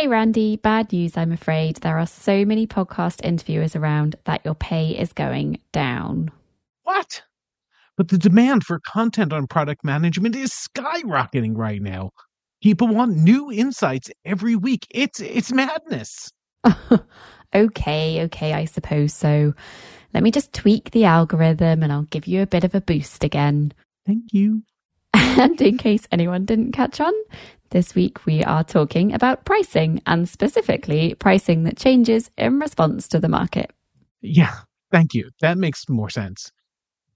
Hey, Randy, bad news, I'm afraid. There are so many podcast interviewers around that your pay is going down. What? But the demand for content on product management is skyrocketing right now. People want new insights every week. It's it's madness. okay, okay, I suppose so. Let me just tweak the algorithm and I'll give you a bit of a boost again. Thank you. And in case anyone didn't catch on, this week we are talking about pricing and specifically pricing that changes in response to the market. Yeah, thank you. That makes more sense.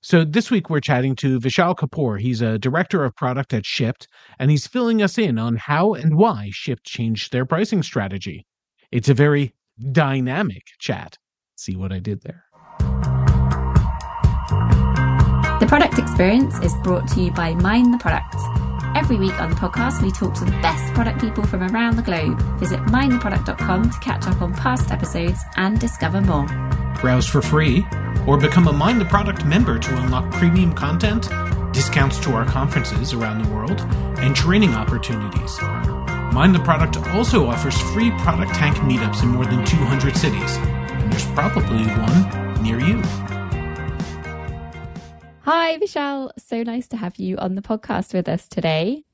So this week we're chatting to Vishal Kapoor. He's a director of product at Shipt, and he's filling us in on how and why Shipt changed their pricing strategy. It's a very dynamic chat. See what I did there. The product experience is brought to you by Mind the Product. Every week on the podcast, we talk to the best product people from around the globe. Visit mindtheproduct.com to catch up on past episodes and discover more. Browse for free or become a Mind the Product member to unlock premium content, discounts to our conferences around the world, and training opportunities. Mind the Product also offers free Product Tank meetups in more than 200 cities, and there's probably one near you. Hi, Vishal. So nice to have you on the podcast with us today.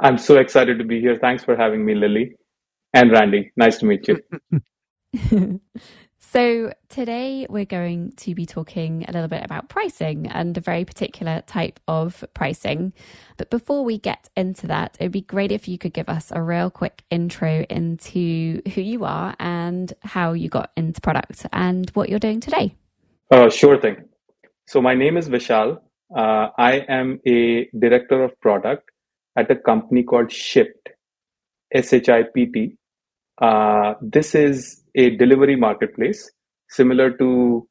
I'm so excited to be here. Thanks for having me, Lily. And Randy. Nice to meet you. so, today we're going to be talking a little bit about pricing and a very particular type of pricing. But before we get into that, it would be great if you could give us a real quick intro into who you are and how you got into product and what you're doing today. Uh, sure thing. So my name is Vishal. Uh, I am a director of product at a company called Shipt, S-H-I-P-T. Uh, this is a delivery marketplace similar to,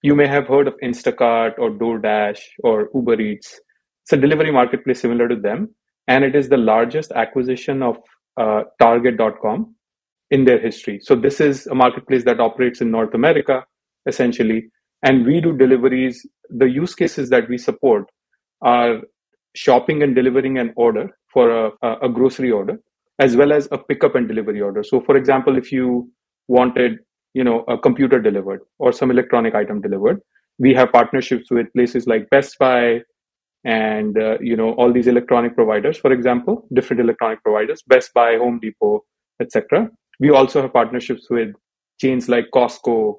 you may have heard of Instacart or DoorDash or Uber Eats. It's a delivery marketplace similar to them. And it is the largest acquisition of uh, Target.com in their history. So this is a marketplace that operates in North America, essentially and we do deliveries. The use cases that we support are shopping and delivering an order for a, a grocery order, as well as a pickup and delivery order. So, for example, if you wanted, you know, a computer delivered or some electronic item delivered, we have partnerships with places like Best Buy and uh, you know all these electronic providers. For example, different electronic providers, Best Buy, Home Depot, etc. We also have partnerships with chains like Costco,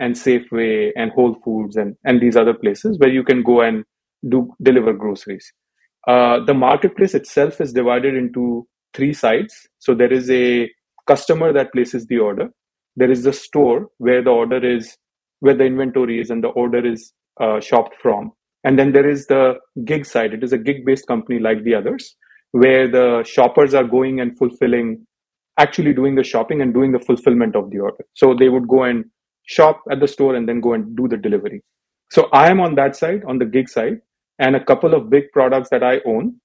and Safeway and Whole Foods and, and these other places where you can go and do deliver groceries. Uh, the marketplace itself is divided into three sides. So there is a customer that places the order. There is the store where the order is, where the inventory is and the order is uh, shopped from. And then there is the gig side. It is a gig based company like the others where the shoppers are going and fulfilling, actually doing the shopping and doing the fulfillment of the order. So they would go and shop at the store and then go and do the delivery. So I am on that side, on the gig side, and a couple of big products that I own.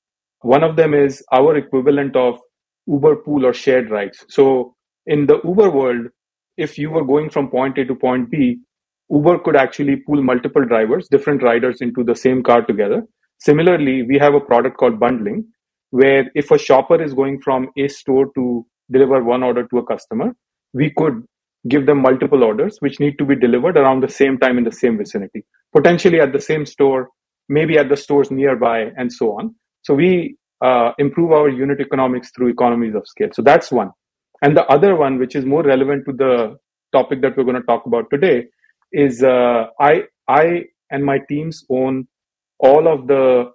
One of them is our equivalent of Uber pool or shared rides. So in the Uber world, if you were going from point A to point B, Uber could actually pool multiple drivers, different riders into the same car together. Similarly, we have a product called bundling, where if a shopper is going from a store to deliver one order to a customer, we could give them multiple orders which need to be delivered around the same time in the same vicinity, potentially at the same store, maybe at the stores nearby, and so on. So we uh, improve our unit economics through economies of scale. So that's one. And the other one, which is more relevant to the topic that we're going to talk about today, is uh, I I and my teams own all of the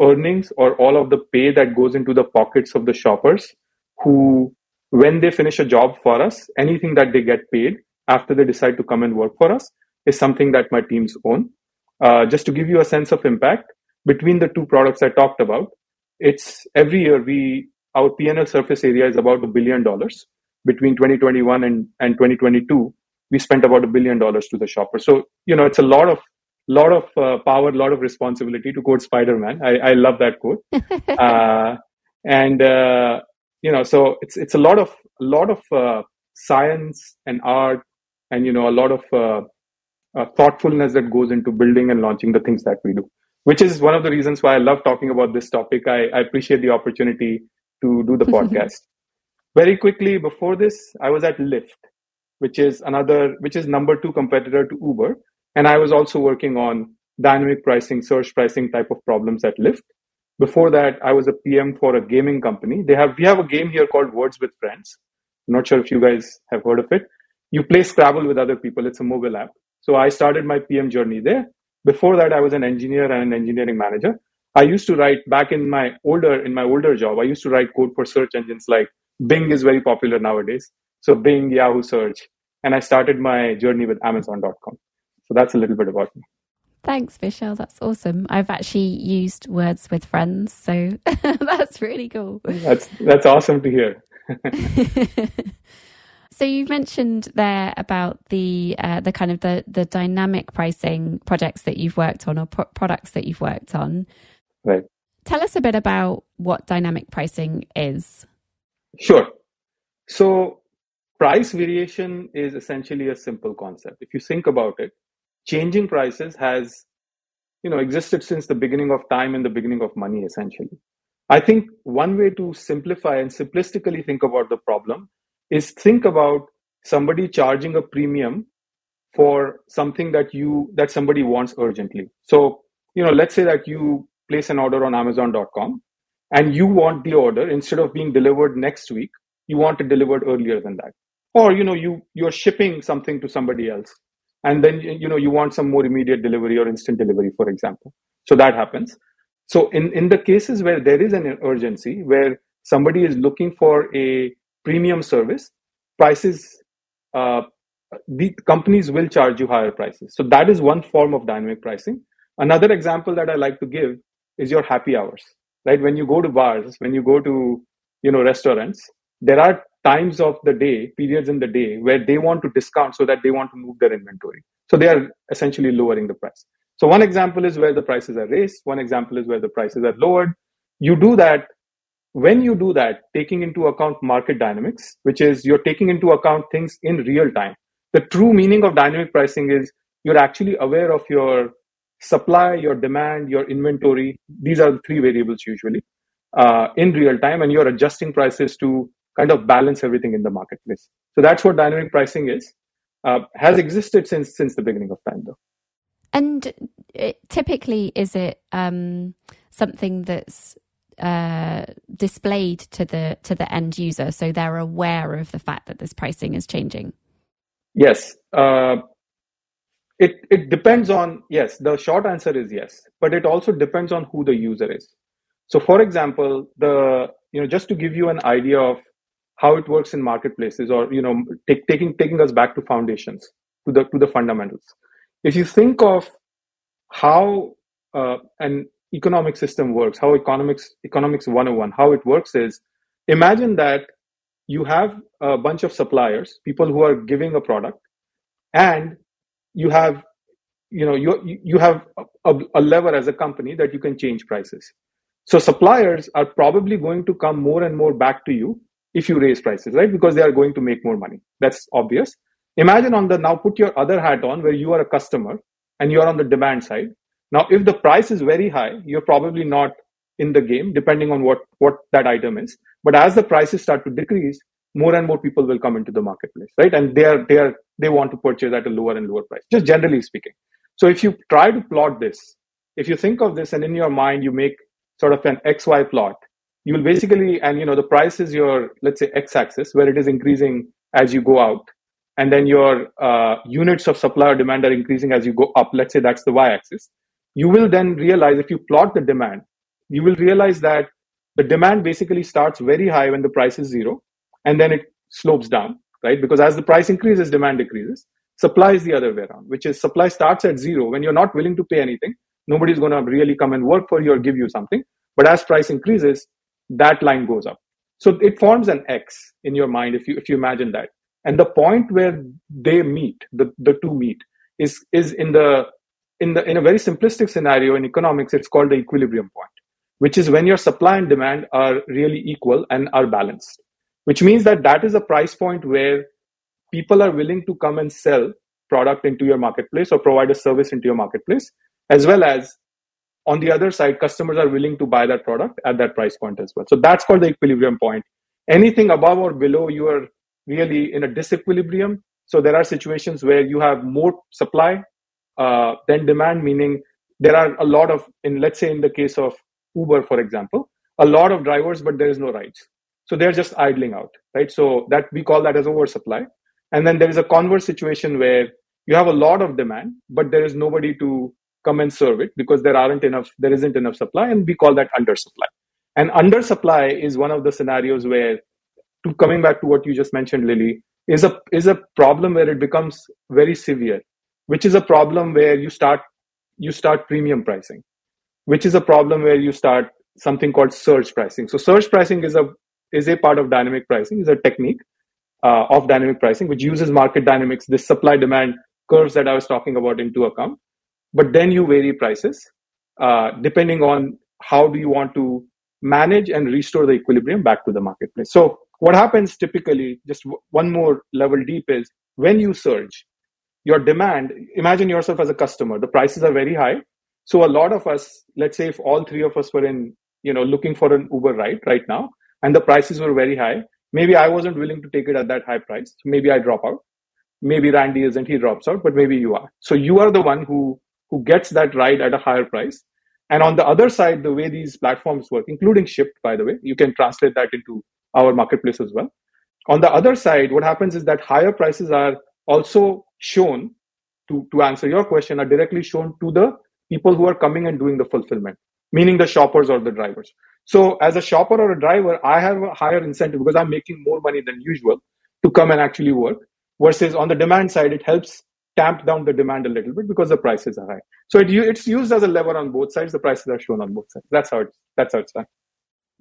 earnings or all of the pay that goes into the pockets of the shoppers who when they finish a job for us, anything that they get paid after they decide to come and work for us is something that my teams own. Uh, just to give you a sense of impact between the two products I talked about, it's every year we our PNL surface area is about a billion dollars. Between 2021 and, and 2022, we spent about a billion dollars to the shopper. So you know, it's a lot of lot of uh, power, a lot of responsibility to quote Spider-Man. I, I love that quote. uh, and uh, you know so it's it's a lot of a lot of uh, science and art and you know a lot of uh, uh, thoughtfulness that goes into building and launching the things that we do which is one of the reasons why i love talking about this topic i, I appreciate the opportunity to do the podcast Very quickly before this, I was at Lyft, which is another, which is number two competitor to Uber. And I was also working on dynamic pricing, surge pricing type of problems at Lyft. Before that, I was a PM for a gaming company. They have we have a game here called Words with Friends. I'm not sure if you guys have heard of it. You play Scrabble with other people. It's a mobile app. So I started my PM journey there. Before that, I was an engineer and an engineering manager. I used to write back in my older in my older job. I used to write code for search engines like Bing is very popular nowadays. So Bing, Yahoo Search, and I started my journey with Amazon.com. So that's a little bit about me. Thanks, Vishal. That's awesome. I've actually used words with friends, so that's really cool. That's that's awesome to hear. so you've mentioned there about the uh, the kind of the the dynamic pricing projects that you've worked on or pro- products that you've worked on. Right. Tell us a bit about what dynamic pricing is. Sure. So price variation is essentially a simple concept. If you think about it, changing prices has you know existed since the beginning of time and the beginning of money essentially. I think one way to simplify and simplistically think about the problem is think about somebody charging a premium for something that you that somebody wants urgently. So you know let's say that you place an order on amazon.com and you want the order instead of being delivered next week you want it delivered earlier than that. Or you know you you're shipping something to somebody else and then you know you want some more immediate delivery or instant delivery for example. So that happens. So in in the cases where there is an urgency where somebody is looking for a premium service prices uh, the companies will charge you higher prices. So that is one form of dynamic pricing. Another example that i like to give is your happy hours. Right? When you go to bars when you go to you know restaurants there are times of the day, periods in the day where they want to discount so that they want to move their inventory. So they are essentially lowering the price. So one example is where the prices are raised. One example is where the prices are lowered. You do that when you do that, taking into account market dynamics, which is you're taking into account things in real time. The true meaning of dynamic pricing is you're actually aware of your supply, your demand, your inventory. These are the three variables usually uh, in real time, and you're adjusting prices to kind of balance everything in the marketplace. So that's what dynamic pricing is. Uh, has existed since since the beginning of time, though. And it, typically, is it um, something that's uh, displayed to the to the end user, so they're aware of the fact that this pricing is changing? Yes. Uh, it it depends on yes. The short answer is yes, but it also depends on who the user is. So, for example, the you know just to give you an idea of how it works in marketplaces or you know take, taking taking us back to foundations to the to the fundamentals. If you think of how uh, an economic system works how economics economics 101 how it works is imagine that you have a bunch of suppliers people who are giving a product and you have you know you you have a, a lever as a company that you can change prices. So suppliers are probably going to come more and more back to you if you raise prices, right? Because they are going to make more money. That's obvious. Imagine on the now put your other hat on where you are a customer and you're on the demand side. Now, if the price is very high, you're probably not in the game, depending on what, what that item is. But as the prices start to decrease, more and more people will come into the marketplace, right? And they are they are they want to purchase at a lower and lower price, just generally speaking. So if you try to plot this, if you think of this and in your mind you make sort of an XY plot, you will basically and you know the price is your let's say x-axis where it is increasing as you go out. And then your uh, units of supply or demand are increasing as you go up. Let's say that's the y-axis. You will then realize if you plot the demand you will realize that the demand basically starts very high when the price is zero and then it slopes down right? Because as the price increases demand decreases. Supply is the other way around which is supply starts at zero. When you're not willing to pay anything nobody's going to really come and work for you or give you something. But as price increases that line goes up. So it forms an X in your mind if you if you imagine that. And the point where they meet, the, the two meet, is is in the in the in a very simplistic scenario in economics, it's called the equilibrium point, which is when your supply and demand are really equal and are balanced. Which means that that is a price point where people are willing to come and sell product into your marketplace or provide a service into your marketplace, as well as on the other side customers are willing to buy that product at that price point as well so that's called the equilibrium point Anything above or below, you are really in a disequilibrium. So there are situations where you have more supply uh, than demand, meaning there are a lot of, in let's say in the case of Uber, for example, a lot of drivers, but there is no rides. So they're just idling out, right? So that we call that as oversupply. And then there is a converse situation where you have a lot of demand, but there is nobody to come and serve it because there aren't enough, there isn't enough supply, and we call that undersupply. And undersupply is one of the scenarios where, to coming back to what you just mentioned, Lily, is a is a problem where it becomes very severe, which is a problem where you start you start premium pricing, which is a problem where you start something called surge pricing. So surge pricing is a is a part of dynamic pricing, is a technique uh, of dynamic pricing, which uses market dynamics, this supply demand curves that I was talking about into account. But then you vary prices uh, depending on how do you want to manage and restore the equilibrium back to the marketplace. So what happens typically, just one more level deep, is when you surge, your demand. Imagine yourself as a customer. The prices are very high. So a lot of us, let's say, if all three of us were in, you know, looking for an Uber ride right now, and the prices were very high, maybe I wasn't willing to take it at that high price. Maybe I drop out. Maybe Randy isn't, he drops out, but maybe you are. So you are the one who who gets that ride at a higher price. And on the other side, the way these platforms work, including Shipt, by the way, you can translate that into our marketplace as well. On the other side, what happens is that higher prices are also shown to, to answer your question, are directly shown to the people who are coming and doing the fulfillment, meaning the shoppers or the drivers. So as a shopper or a driver, I have a higher incentive because I'm making more money than usual to come and actually work. Versus on the demand side, it helps tamp down the demand a little bit because the prices are high. So it, it's used as a lever on both sides. The prices are shown on both sides. That's how it's that's how it's done.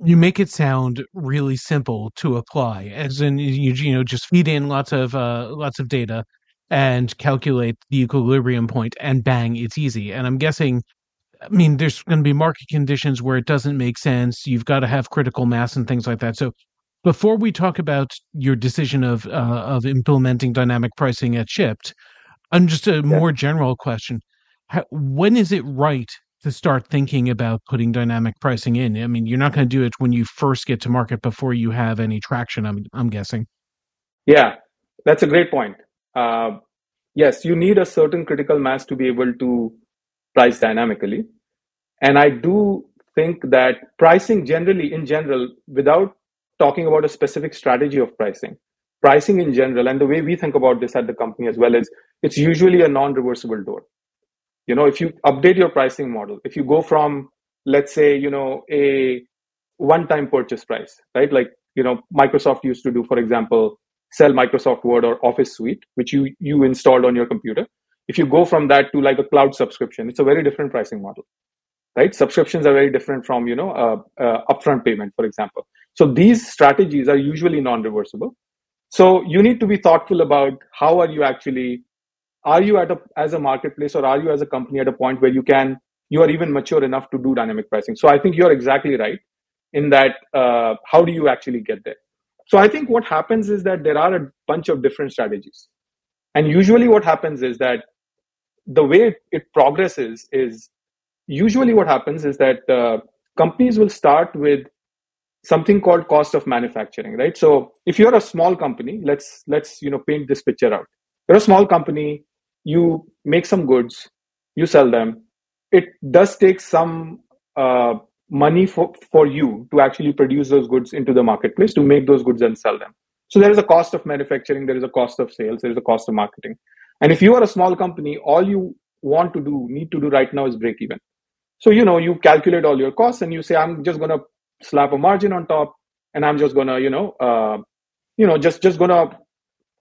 You make it sound really simple to apply, as in you you know just feed in lots of uh, lots of data and calculate the equilibrium point, and bang, it's easy. And I'm guessing I mean, there's going to be market conditions where it doesn't make sense. You've got to have critical mass and things like that. So, before we talk about your decision of uh, of implementing dynamic pricing at Shipt, and just a yeah. more general question: How, When is it right to start thinking about putting dynamic pricing in? I mean, you're not going to do it when you first get to market before you have any traction. I'm I'm guessing. Yeah, that's a great point. Uh, yes, you need a certain critical mass to be able to price dynamically. And I do think that pricing generally, in general, without talking about a specific strategy of pricing, pricing in general, and the way we think about this at the company as well is it's usually a non-reversible door. You know, if you update your pricing model, if you go from, let's say, you know, a one-time purchase price, right? Like, you know, Microsoft used to do, for example, sell Microsoft Word or Office Suite, which you you installed on your computer if you go from that to like a cloud subscription it's a very different pricing model right subscriptions are very different from you know uh, uh, upfront payment for example so these strategies are usually non-reversible so you need to be thoughtful about how are you actually are you at a as a marketplace or are you as a company at a point where you can you are even mature enough to do dynamic pricing? So i think you're exactly right in that uh, how do you actually get there? So i think what happens is that there are a bunch of different strategies. And usually what happens is that the way it progresses is usually what happens is that uh, companies will start with something called cost of manufacturing right? So if you're a small company let's let's you know paint this picture out. You're a small company you make some goods you sell them. It does take some uh, money for, for you to actually produce those goods into the marketplace to make those goods and sell them. So there is a cost of manufacturing there is a cost of sales there is a cost of marketing. And if you are a small company, all you want to do, need to do right now is break even. So, you know, you calculate all your costs and you say, I'm just going to slap a margin on top and I'm just to, you know, uh, you know, just, just to,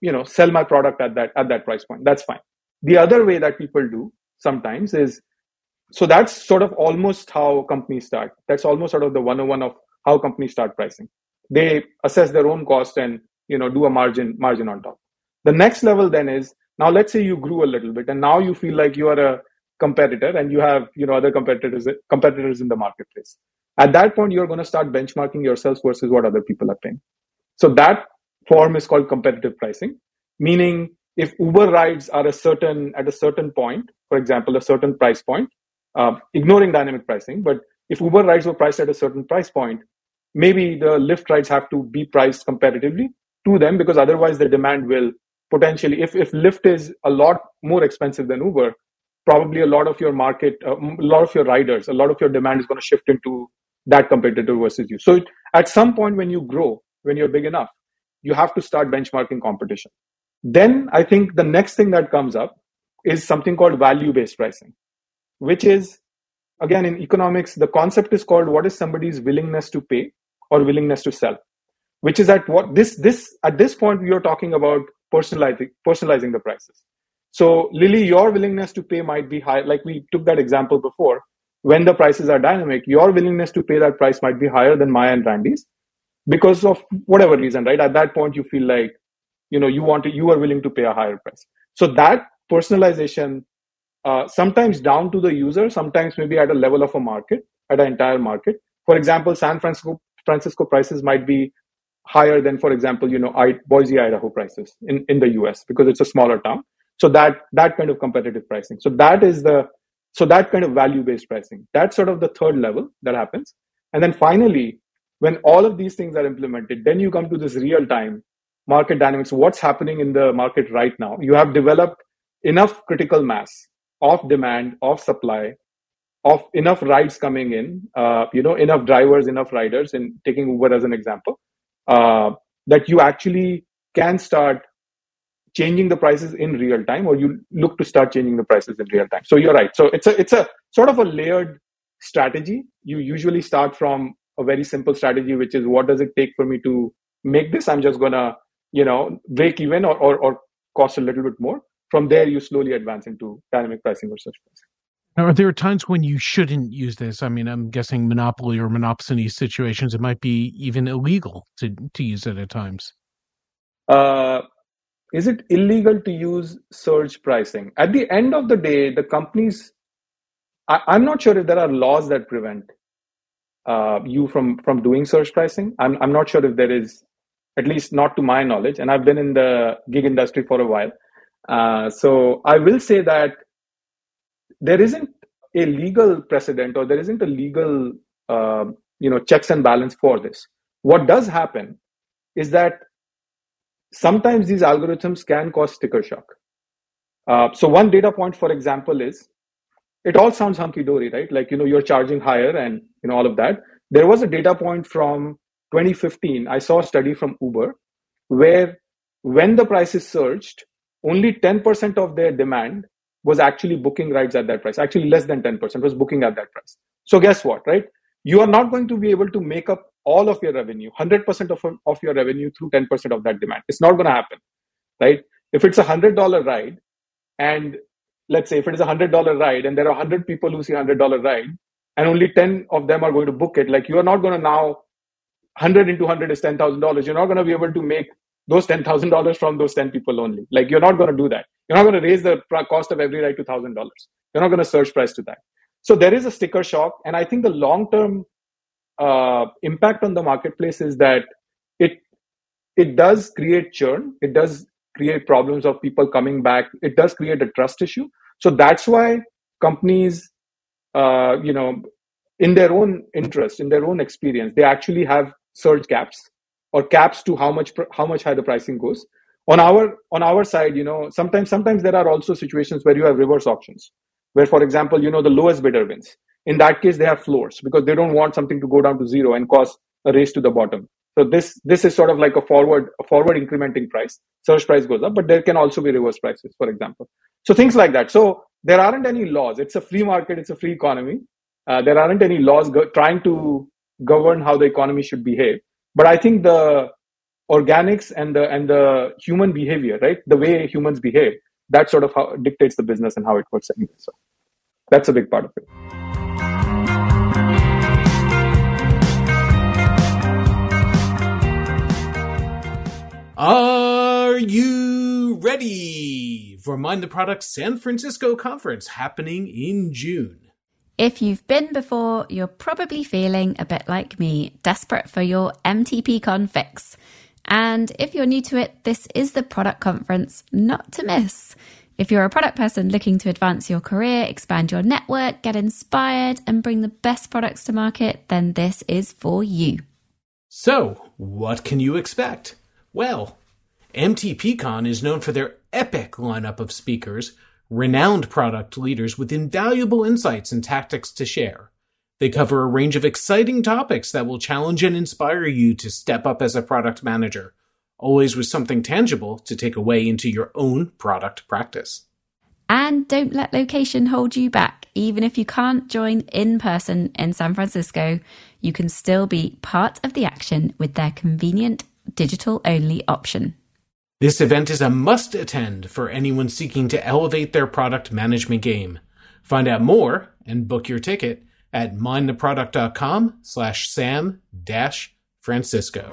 you know, sell my product at that, at that price point. That's fine. The other way that people do sometimes is, so that's sort of almost how companies start. That's almost sort of the 101 of how companies start pricing. They assess their own cost and, you know, do a margin, margin on top. The next level then is now, let's say you grew a little bit, and now you feel like you are a competitor, and you have you know other competitors competitors in the marketplace. At that point, you're going to start benchmarking yourselves versus what other people are paying. So that form is called competitive pricing, meaning if Uber rides are a certain at a certain point, for example, a certain price point, uh, ignoring dynamic pricing, but if Uber rides were priced at a certain price point, maybe the Lyft rides have to be priced competitively to them because otherwise the demand will potentially, if, if Lyft is a lot more expensive than Uber, probably a lot of your market, uh, a lot of your riders, a lot of your demand is going to shift into that competitor versus you. So at some point when you grow, when you're big enough, you have to start benchmarking competition. Then I think the next thing that comes up is something called value based pricing, which is again in economics, the concept is called what is somebody's willingness to pay or willingness to sell, which is at what this this at this point we are talking about personalizing personalizing the prices. So Lily, your willingness to pay might be high. Like we took that example before. When the prices are dynamic, your willingness to pay that price might be higher than Maya and Randy's because of whatever reason, right? At that point, you feel like, you know, you want to, you are willing to pay a higher price. So that personalization, uh, sometimes down to the user, sometimes maybe at a level of a market, at an entire market. For example, San Francisco Francisco prices might be higher than, for example, you know, I, Boise, Idaho prices in, in the US because it's a smaller town. So that that kind of competitive pricing. So that is the so that kind of value based pricing. That's sort of the third level that happens. And then finally, when all of these things are implemented, then you come to this real time market dynamics. What's happening in the market right now? You have developed enough critical mass of demand, of supply, of enough rides coming in, uh, you know, enough drivers, enough riders, and taking Uber as an example, uh, that you actually can start changing the prices in real time, or you look to start changing the prices in real time. So you're right. So it's a it's a sort of a layered strategy. You usually start from a very simple strategy, which is what does it take for me to make this? I'm just gonna, you know, break even or, or, or cost a little bit more. From there, you slowly advance into dynamic pricing or surge pricing. Now, are there times when you shouldn't use this? I mean, I'm guessing monopoly or monopsony situations, it might be even illegal to, to use it at times. Uh, is it illegal to use surge pricing? At the end of the day, the companies, I, am not sure if there are laws that prevent uh, you from, from doing surge pricing. I'm, I'm not sure if there is, at least not to my knowledge. And I've been in the gig industry for a while. Uh, so I will say that there isn't a legal precedent or there isn't a legal uh, you know checks and balance for this what does happen is that sometimes these algorithms can cause sticker shock uh, so one data point for example is it all sounds hunky dory right like you know you're charging higher and you know all of that there was a data point from 2015 i saw a study from uber where when the prices surged only 10% of their demand was actually booking rides at that price. Actually, less than 10% was booking at that price. So, guess what, right? You are not going to be able to make up all of your revenue, 100% of, of your revenue through 10% of that demand. It's not going to happen, right? If it's a $100 ride, and let's say if it is a $100 ride, and there are 100 people who see $100 ride, and only 10 of them are going to book it, like you are not going to now 100 into 100 is $10,000. You're not going to be able to make those $10,000 from those 10 people only. Like you're not going to do that. You're not going to raise the cost of every ride to $1,000. You're not going to surge price to that. So there is a sticker shock. And I think the long term uh, impact on the marketplace is that it, it does create churn. It does create problems of people coming back. It does create a trust issue. So that's why companies, uh, you know, in their own interest, in their own experience, they actually have surge caps or caps to how much how much high the pricing goes on our on our side you know sometimes sometimes there are also situations where you have reverse auctions where for example you know the lowest bidder wins in that case they have floors because they don't want something to go down to zero and cause a race to the bottom. So this this is sort of like a forward a forward incrementing price. Surge price goes up but there can also be reverse prices for example. So things like that. So there aren't any laws. It's a free market. It's a free economy. Uh, there aren't any laws go- trying to govern how the economy should behave. But i think the organics and the and the human behavior right? The way humans behave that sort of how dictates the business and how it works anyway. So that's a big part of it Are you ready for Mind the Product San Francisco conference happening in June? If you've been before, you're probably feeling a bit like me, desperate for your MTPCon fix. And if you're new to it, this is the product conference not to miss. If you're a product person looking to advance your career, expand your network, get inspired, and bring the best products to market, then this is for you. So, what can you expect? Well, MTPCon is known for their epic lineup of speakers, renowned product leaders with invaluable insights and tactics to share. They cover a range of exciting topics that will challenge and inspire you to step up as a product manager, always with something tangible to take away into your own product practice. And don't let location hold you back. Even if you can't join in person in San Francisco, you can still be part of the action with their convenient digital only option. This event is a must attend for anyone seeking to elevate their product management game. Find out more and book your ticket at mindtheproduct.com slash san dash Francisco.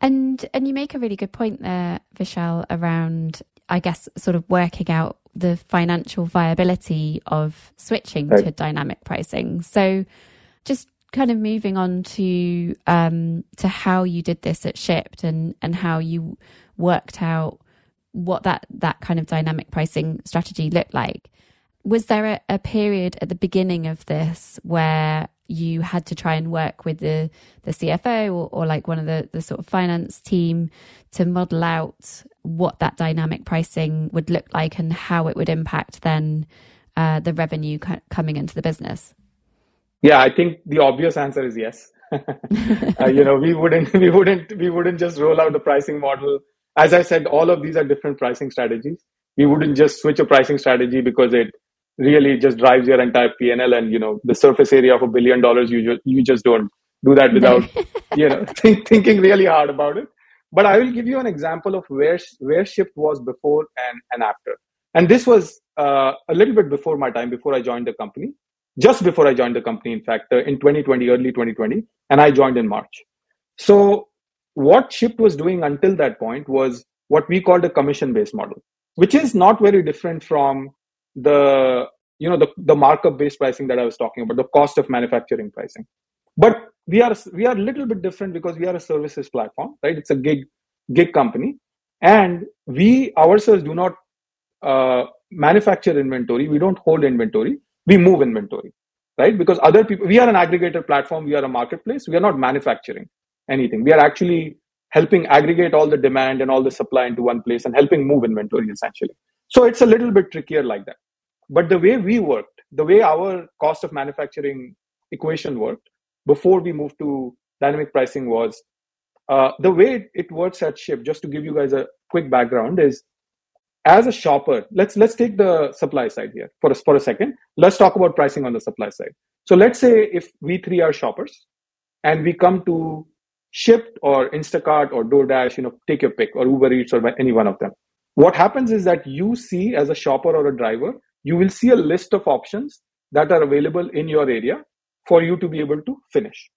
And and you make a really good point there, Vishal, around I guess sort of working out the financial viability of switching right. to dynamic pricing. So just kind of moving on to um, to how you did this at Shipt and and how you worked out what that that kind of dynamic pricing strategy looked like. Was there a, a period at the beginning of this where you had to try and work with the the CFO or, or like one of the the sort of finance team to model out what that dynamic pricing would look like and how it would impact then uh, the revenue coming into the business? Yeah, I think the obvious answer is yes. uh, you know, we wouldn't, we wouldn't, we wouldn't just roll out the pricing model. As I said, all of these are different pricing strategies. We wouldn't just switch a pricing strategy because it really just drives your entire PNL and you know the surface area of a billion dollars. You just you just don't do that without you know think, thinking really hard about it. But I will give you an example of where where Shipt was before and and after. And this was uh, a little bit before my time, before I joined the company just before I joined the company, in fact, uh, in 2020, early 2020, and I joined in March. So, what Shipt was doing until that point was what we called a commission based model, which is not very different from the you know the, the markup based pricing that I was talking about, the cost of manufacturing pricing. But we are we are a little bit different because we are a services platform, right? It's a gig gig company, and we ourselves do not uh, manufacture inventory. We don't hold inventory we move inventory, right? Because other people, we are an aggregator platform, we are a marketplace, we are not manufacturing anything. We are actually helping aggregate all the demand and all the supply into one place and helping move inventory essentially. So it's a little bit trickier like that. But the way we worked, the way our cost of manufacturing equation worked before we moved to dynamic pricing was uh, the way it works at Shipt. Just to give you guys a quick background, is as a shopper, let's let's take the supply side here for a, for a second. Let's talk about pricing on the supply side. So let's say if we three are shoppers and we come to Shipt or Instacart or DoorDash, you know, take your pick, or Uber Eats or any one of them. What happens is that you see as a shopper or a driver, you will see a list of options that are available in your area for you to be able to finish.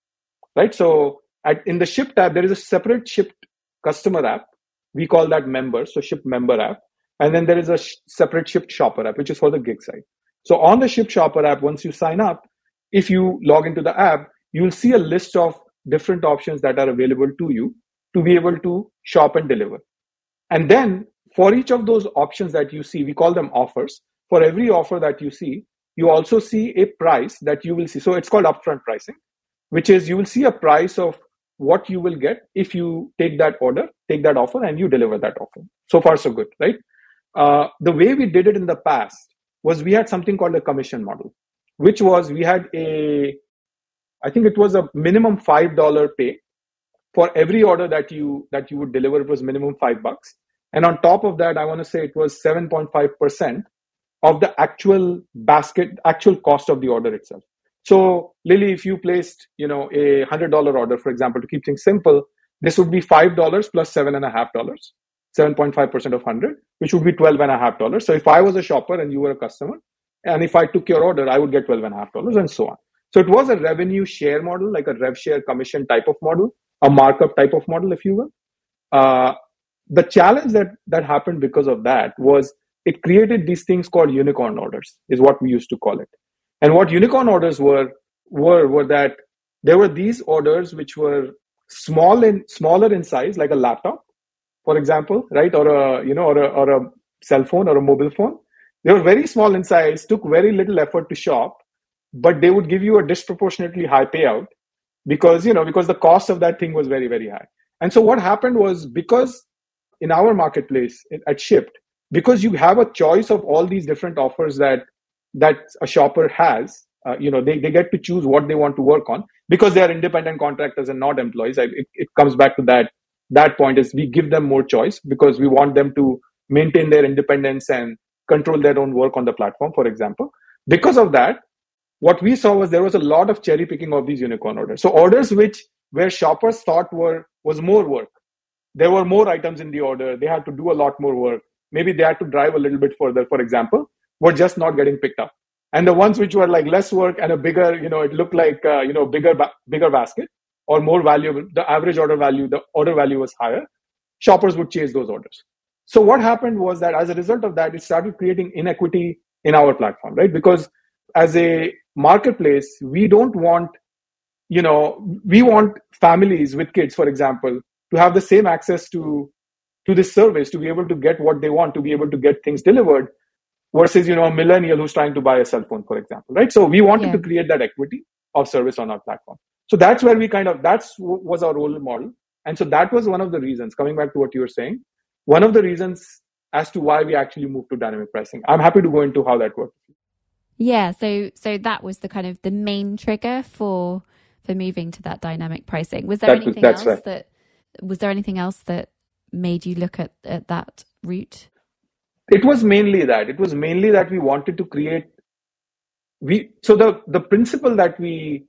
Right. So at, in the Shipt app, there is a separate Shipt customer app. We call that member. So Shipt member app and then there is a sh- separate Shipt Shopper app, which is for the gig side. So on the Shipt Shopper app, once you sign up, if you log into the app, you'll see a list of different options that are available to you to be able to shop and deliver. And then for each of those options that you see, we call them offers. For every offer that you see, you also see a price that you will see. So it's called upfront pricing, which is you will see a price of what you will get if you take that order, take that offer, and you deliver that offer. So far, so good, right? Uh, the way we did it in the past was we had something called a commission model, which was we had a, I think it was a minimum five dollar pay for every order that you that you would deliver. It was minimum five bucks, and on top of that, I want to say it was seven point five percent of the actual basket, actual cost of the order itself. So, Lily, if you placed, you know, a hundred dollar order, for example, to keep things simple, this would be five dollars plus seven and a half dollars. 7.5% of 100, which would be $12.5. So if I was a shopper and you were a customer, and if I took your order, I would get $12.5 and so on. So it was a revenue share model, like a rev share commission type of model, a markup type of model, if you will. Uh, the challenge that, that happened because of that was it created these things called unicorn orders, is what we used to call it. And what unicorn orders were, were, were that there were these orders which were small in, smaller in size, like a laptop, for example, right, or a you know, or a, or a cell phone or a mobile phone. They were very small in size, took very little effort to shop, but they would give you a disproportionately high payout because you know because the cost of that thing was very very high and so what happened was because in our marketplace at shipt because you have a choice of all these different offers that that a shopper has uh, you know they, they get to choose what they want to work on because they are independent contractors and not employees. I, it, it comes back to that that point is we give them more choice because we want them to maintain their independence and control their own work on the platform for example. Because of that what we saw was there was a lot of cherry picking of these unicorn orders. So orders which where shoppers thought were was more work. There were more items in the order. They had to do a lot more work maybe they had to drive a little bit further for example were just not getting picked up. And the ones which were like less work and a bigger you know it looked like uh, you know bigger ba- bigger basket or more valuable the average order value the order value was higher shoppers would chase those orders. So what happened was that as a result of that it started creating inequity in our platform right? Because as a marketplace we don't want you know we want families with kids for example to have the same access to to this service to be able to get what they want to be able to get things delivered versus you know a millennial who's trying to buy a cell phone for example right so we wanted yeah. to create that equity of service on our platform so that's where we kind of that's was our role model and so that was one of the reasons coming back to what you were saying one of the reasons as to why we actually moved to dynamic pricing i'm happy to go into how that worked. yeah so so that was the kind of the main trigger for for moving to that dynamic pricing was there that, anything else right. that was there anything else that made you look at, at that route? It was mainly that. It was mainly that we wanted to create we so the the principle that we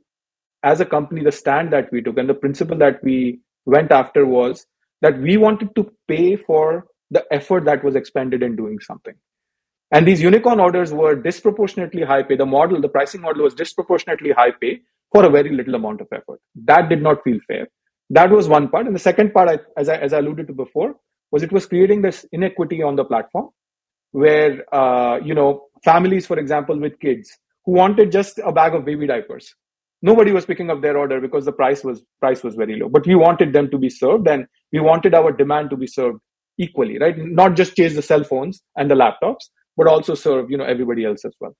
as a company the stand that we took and the principle that we went after was that we wanted to pay for the effort that was expended in doing something. And these unicorn orders were disproportionately high pay. The model the pricing model was disproportionately high pay for a very little amount of effort. That did not feel fair that was one part and the second part as, I, as I alluded to before was it was creating this inequity on the platform where uh, you know families, for example, with kids who wanted just a bag of baby diapers. Nobody was picking up their order because the price was price was very low. But we wanted them to be served, and we wanted our demand to be served equally, right? Not just chase the cell phones and the laptops, but also serve you know everybody else as well.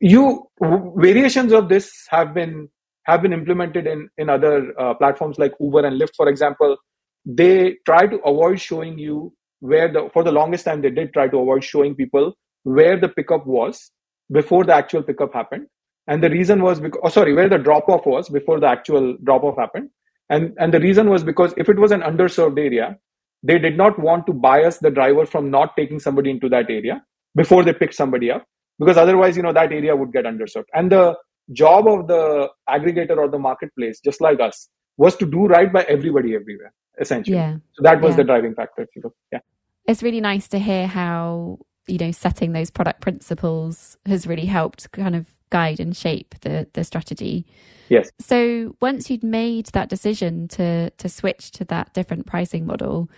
You variations of this have been have been implemented in in other uh, platforms like Uber and Lyft, for example. They try to avoid showing you where the for the longest time they did try to avoid showing people where the pickup was before the actual pickup happened and the reason was because oh, sorry where the drop off was before the actual drop off happened and and the reason was because if it was an underserved area they did not want to bias the driver from not taking somebody into that area before they picked somebody up because otherwise you know that area would get underserved and the job of the aggregator or the marketplace just like us was to do right by everybody everywhere essentially. Yeah. So that was yeah. the driving factor. Yeah. It's really nice to hear how, you know, setting those product principles has really helped kind of guide and shape the, the strategy. Yes. So once you'd made that decision to to switch to that different pricing model,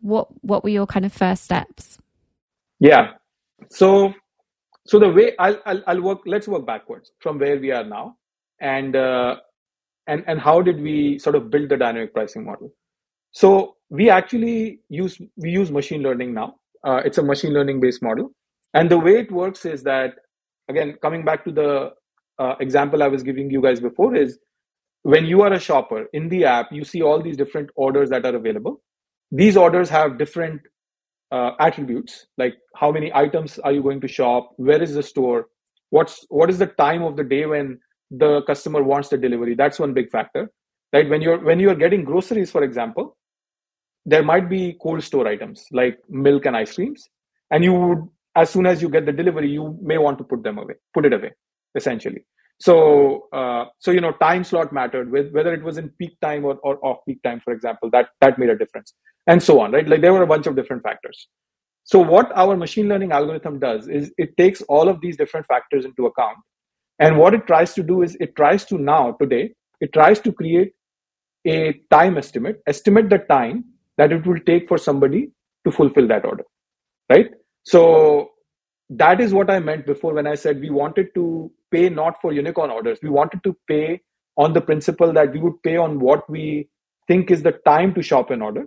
what what were your kind of first steps? Yeah. So so the way I'll I'll, I'll work. Let's work backwards from where we are now, and uh, and and how did we sort of build the dynamic pricing model? So we actually use we use machine learning now. Uh, it's a machine learning based model, and the way it works is that again coming back to the uh, example I was giving you guys before is when you are a shopper in the app, you see all these different orders that are available. These orders have different uh, attributes. Like how many items are you going to shop, where is the store, what's what is the time of the day when the customer wants the delivery. That's one big factor right? When you're when you're getting groceries for example there might be cold store items like milk and ice creams. And you would as soon as you get the delivery you may want to put them away put it away essentially so uh, so you know time slot mattered with whether it was in peak time or, or off peak time for example that that made a difference and so on right like there were a bunch of different factors so what our machine learning algorithm does is it takes all of these different factors into account and what it tries to do is it tries to now today it tries to create a time estimate, estimate the time that it will take for somebody to fulfill that order, right? So that is what I meant before when I said we wanted to pay not for unicorn orders. We wanted to pay on the principle that we would pay on what we think is the time to shop an order.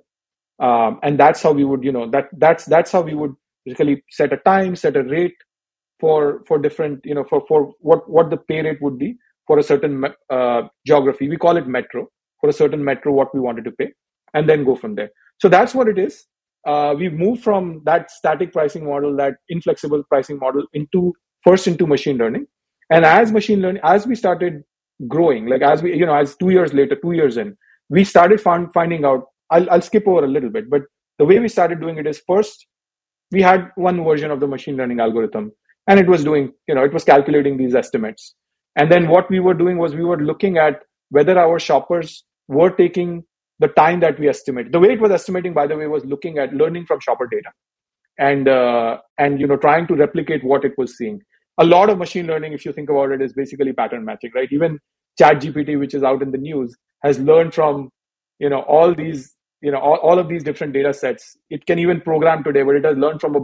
Um, and that's how we would, you know, that that's that's how we would basically set a time, set a rate for for different you know for for what what the pay rate would be for a certain uh, geography. We call it metro for a certain metro what we wanted to pay, and then go from there. So that's what it is. Uh, we've moved from that static pricing model, that inflexible pricing model, into first into machine learning. And as machine learning, as we started growing, like as we, you know, as two years later, two years in, we started find, finding out. I'll, I'll skip over a little bit, but the way we started doing it is first we had one version of the machine learning algorithm, and it was doing, you know, it was calculating these estimates. And then what we were doing was we were looking at whether our shoppers were taking the time that we estimate. The way it was estimating, by the way, was looking at learning from shopper data and uh, and you know trying to replicate what it was seeing. A lot of machine learning if you think about it is basically pattern matching right? Even chat gpt which is out in the news has learned from you know all these you know all, all of these different data sets. It can even program today but it has learned from a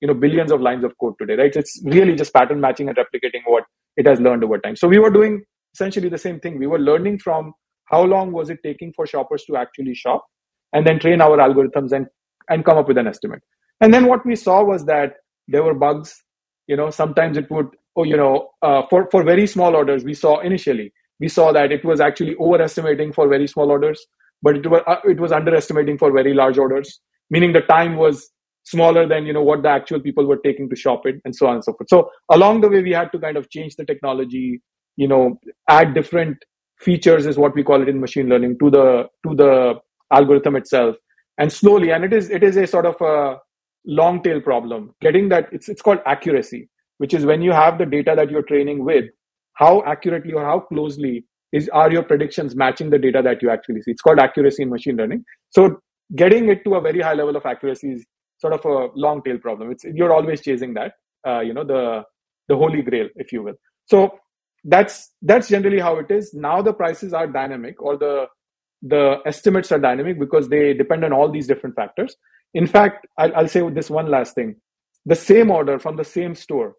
you know billions of lines of code today right? It's really just pattern matching and replicating what it has learned over time. So we were doing essentially the same thing. We were learning from how long was it taking for shoppers to actually shop and then train our algorithms and and come up with an estimate and then what we saw was that there were bugs. You know, sometimes it would, oh, you know, uh, for for very small orders, we saw initially we saw that it was actually overestimating for very small orders, but it was uh, it was underestimating for very large orders. Meaning the time was smaller than you know what the actual people were taking to shop it, and so on and so forth. So along the way, we had to kind of change the technology. You know, add different features is what we call it in machine learning to the to the algorithm itself. And slowly and it is it is a sort of a long tail problem getting that it's it's called accuracy which is when you have the data that you're training with how accurately or how closely is are your predictions matching the data that you actually see? It's called accuracy in machine learning. So getting it to a very high level of accuracy is sort of a long tail problem. It's you're always chasing that uh, you know the the holy grail if you will. So that's that's generally how it is now the prices are dynamic or the the estimates are dynamic because they depend on all these different factors in fact, I'll, I'll say this one last thing. The same order from the same store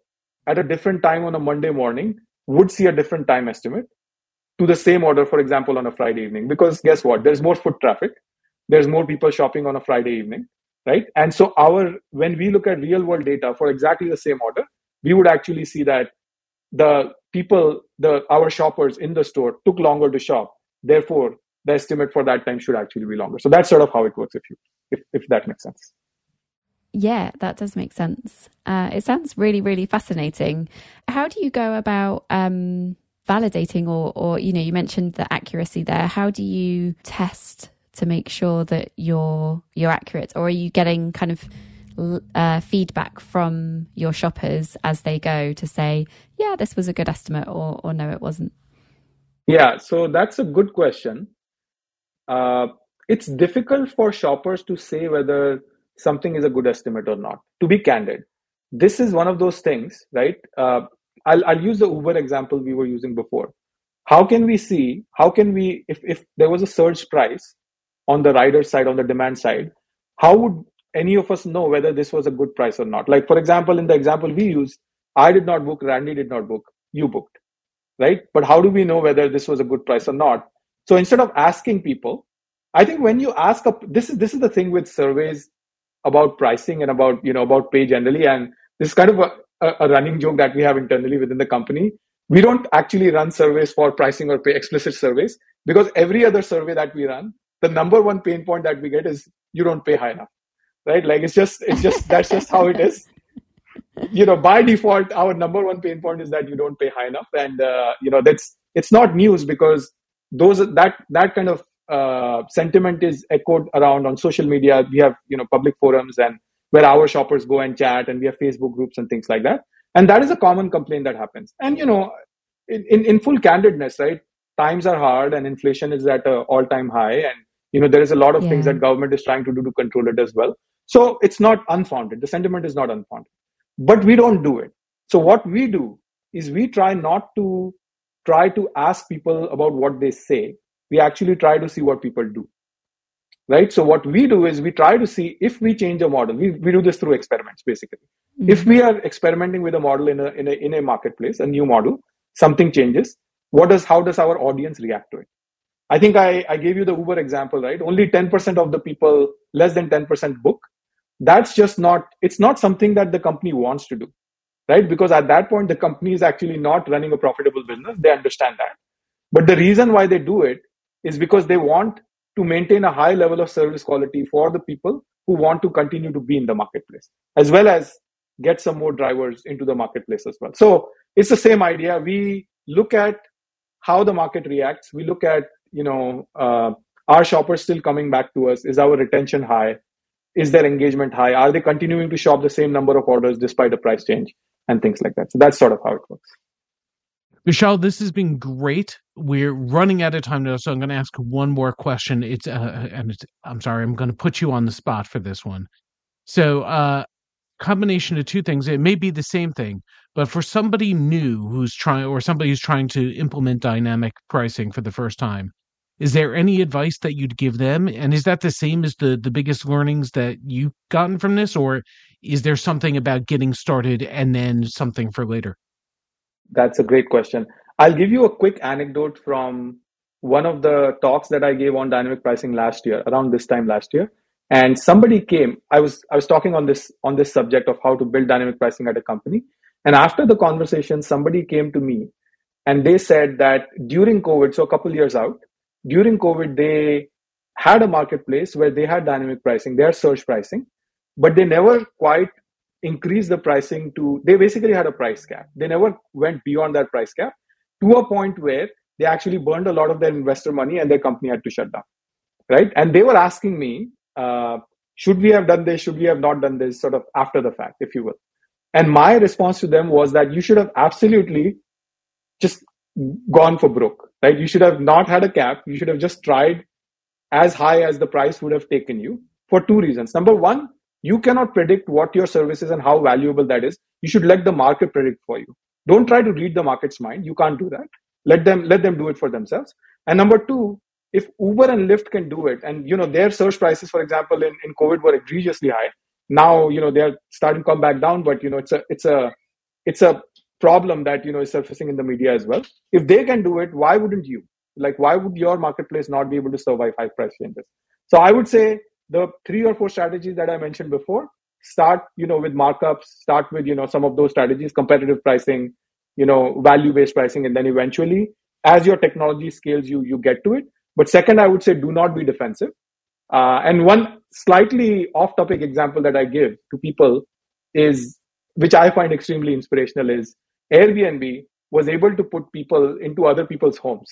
at a different time on a Monday morning would see a different time estimate to the same order, for example, on a Friday evening. Because guess what? There's more foot traffic. There's more people shopping on a Friday evening, right? And so our when we look at real world data for exactly the same order, we would actually see that the people, the our shoppers in the store took longer to shop. Therefore, the estimate for that time should actually be longer. So that's sort of how it works if you if, if that makes sense. Yeah, that does make sense. Uh, it sounds really, really fascinating. How do you go about um, validating, or, or you know, you mentioned the accuracy there. How do you test to make sure that you're you're accurate, or are you getting kind of uh, feedback from your shoppers as they go to say, yeah, this was a good estimate, or or no, it wasn't? Yeah, so that's a good question. Uh, it's difficult for shoppers to say whether something is a good estimate or not. To be candid, this is one of those things, right? Uh, I'll, I'll use the Uber example we were using before. How can we see, how can we, if, if there was a surge price on the rider side, on the demand side, how would any of us know whether this was a good price or not? Like, for example, in the example we used, I did not book, Randy did not book, you booked, right? But how do we know whether this was a good price or not? So instead of asking people, I think when you ask up, this is this is the thing with surveys about pricing and about you know about pay generally, and this is kind of a, a running joke that we have internally within the company. We don't actually run surveys for pricing or pay explicit surveys because every other survey that we run, the number one pain point that we get is you don't pay high enough, right? Like it's just it's just that's just how it is. You know, by default, our number one pain point is that you don't pay high enough, and uh, you know that's it's not news because those that that kind of uh, sentiment is echoed around on social media. We have you know public forums and where our shoppers go and chat, and we have Facebook groups and things like that. And that is a common complaint that happens. And you know, in in, in full candidness, right? Times are hard, and inflation is at an all time high, and you know there is a lot of yeah. things that government is trying to do to control it as well. So it's not unfounded. The sentiment is not unfounded, but we don't do it. So what we do is we try not to try to ask people about what they say. We actually try to see what people do. Right? So what we do is we try to see if we change a model. We, we do this through experiments basically. Mm-hmm. if we are experimenting with a model in a, in a in a marketplace a new model something changes what does how does our audience react to it? I think i i gave you the uber example right? Only 10% of the people less than 10% book that's just not it's not something that the company wants to do right? Because at that point, the company is actually not running a profitable business. They understand that. But the reason why they do it is because they want to maintain a high level of service quality for the people who want to continue to be in the marketplace, as well as get some more drivers into the marketplace as well. So it's the same idea. We look at how the market reacts. We look at, you know, uh, are shoppers still coming back to us? Is our retention high? Is their engagement high? Are they continuing to shop the same number of orders despite a price change and things like that? So that's sort of how it works. Vishal, this has been great. We're running out of time now, so I'm going to ask one more question. It's uh, and it's, I'm sorry, I'm going to put you on the spot for this one. So, uh, combination of two things. It may be the same thing, but for somebody new who's trying, or somebody who's trying to implement dynamic pricing for the first time, is there any advice that you'd give them? And is that the same as the the biggest learnings that you've gotten from this, or is there something about getting started and then something for later? That's a great question. I'll give you a quick anecdote from one of the talks that I gave on dynamic pricing last year, around this time last year. And somebody came. I was I was talking on this on this subject of how to build dynamic pricing at a company. And after the conversation, somebody came to me and they said that during COVID, so a couple years out, during COVID, they had a marketplace where they had dynamic pricing, they had surge pricing, but they never quite increased the pricing to they basically had a price cap. They never went beyond that price cap to a point where they actually burned a lot of their investor money and their company had to shut down right? And they were asking me uh, should we have done this? Should we have not done this? Sort of after the fact if you will. And my response to them was that you should have absolutely just gone for broke right? You should have not had a cap. You should have just tried as high as the price would have taken you for two reasons. Number one you cannot predict what your service is and how valuable that is. You should let the market predict for you. Don't try to read the market's mind. You can't do that. Let them let them do it for themselves. And number two if uber and lyft can do it and you know their surge prices for example in, in covid were egregiously high. Now you know they're starting to come back down but you know it's a it's a it's a problem that you know is surfacing in the media as well if they can do it why wouldn't you like why would your marketplace not be able to survive high price changes so i would say the three or four strategies that I mentioned before, start, you know, with markups, start with, you know, some of those strategies, competitive pricing, you know, value-based pricing, and then eventually, as your technology scales, you you get to it. But second, I would say do not be defensive. Uh, and one slightly off-topic example that I give to people is, which I find extremely inspirational, is Airbnb was able to put people into other people's homes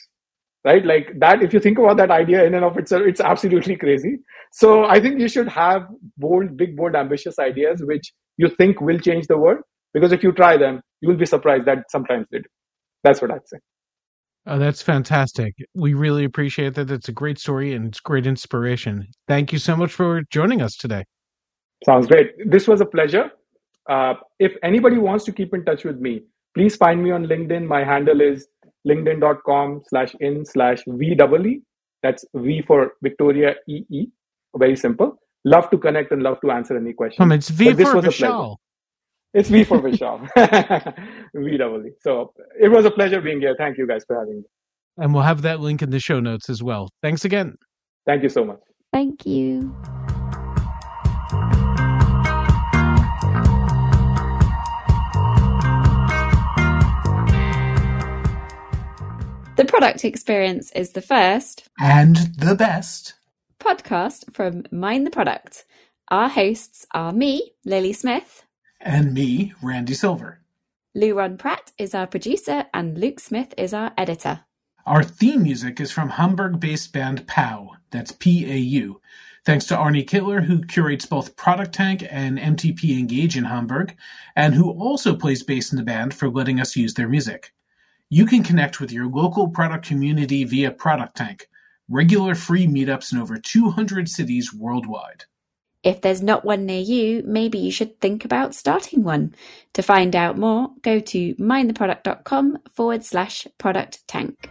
right like that if you think about that idea in and of itself it's absolutely crazy so i think you should have bold big bold ambitious ideas which you think will change the world because if you try them you will be surprised that sometimes they do that's what i'd say Oh, that's fantastic. We really appreciate that. It's a great story and it's great inspiration. Thank you so much for joining us today. Sounds great. This was a pleasure. Uh, if anybody wants to keep in touch with me, please find me on LinkedIn. My handle is linkedin.com slash in slash VEE. That's V for Victoria EE. Very simple. Love to connect and love to answer any questions. Um, it's V for Vishal. It's V for Vishal. VEE. So it was a pleasure being here. Thank you guys for having me. And we'll have that link in the show notes as well. Thanks again. Thank you so much. Thank you. Product experience is the first and the best podcast from Mind the Product. Our hosts are me, Lily Smith, and me, Randy Silver. Louron Pratt is our producer, and Luke Smith is our editor. Our theme music is from Hamburg based band PAU, that's P A U. Thanks to Arne Kittler, who curates both Product Tank and MTP Engage in Hamburg, and who also plays bass in the band for letting us use their music. You can connect with your local product community via Product Tank, regular free meetups in over 200 cities worldwide. If there's not one near you, maybe you should think about starting one. To find out more, go to mindtheproduct.com forward slash product tank.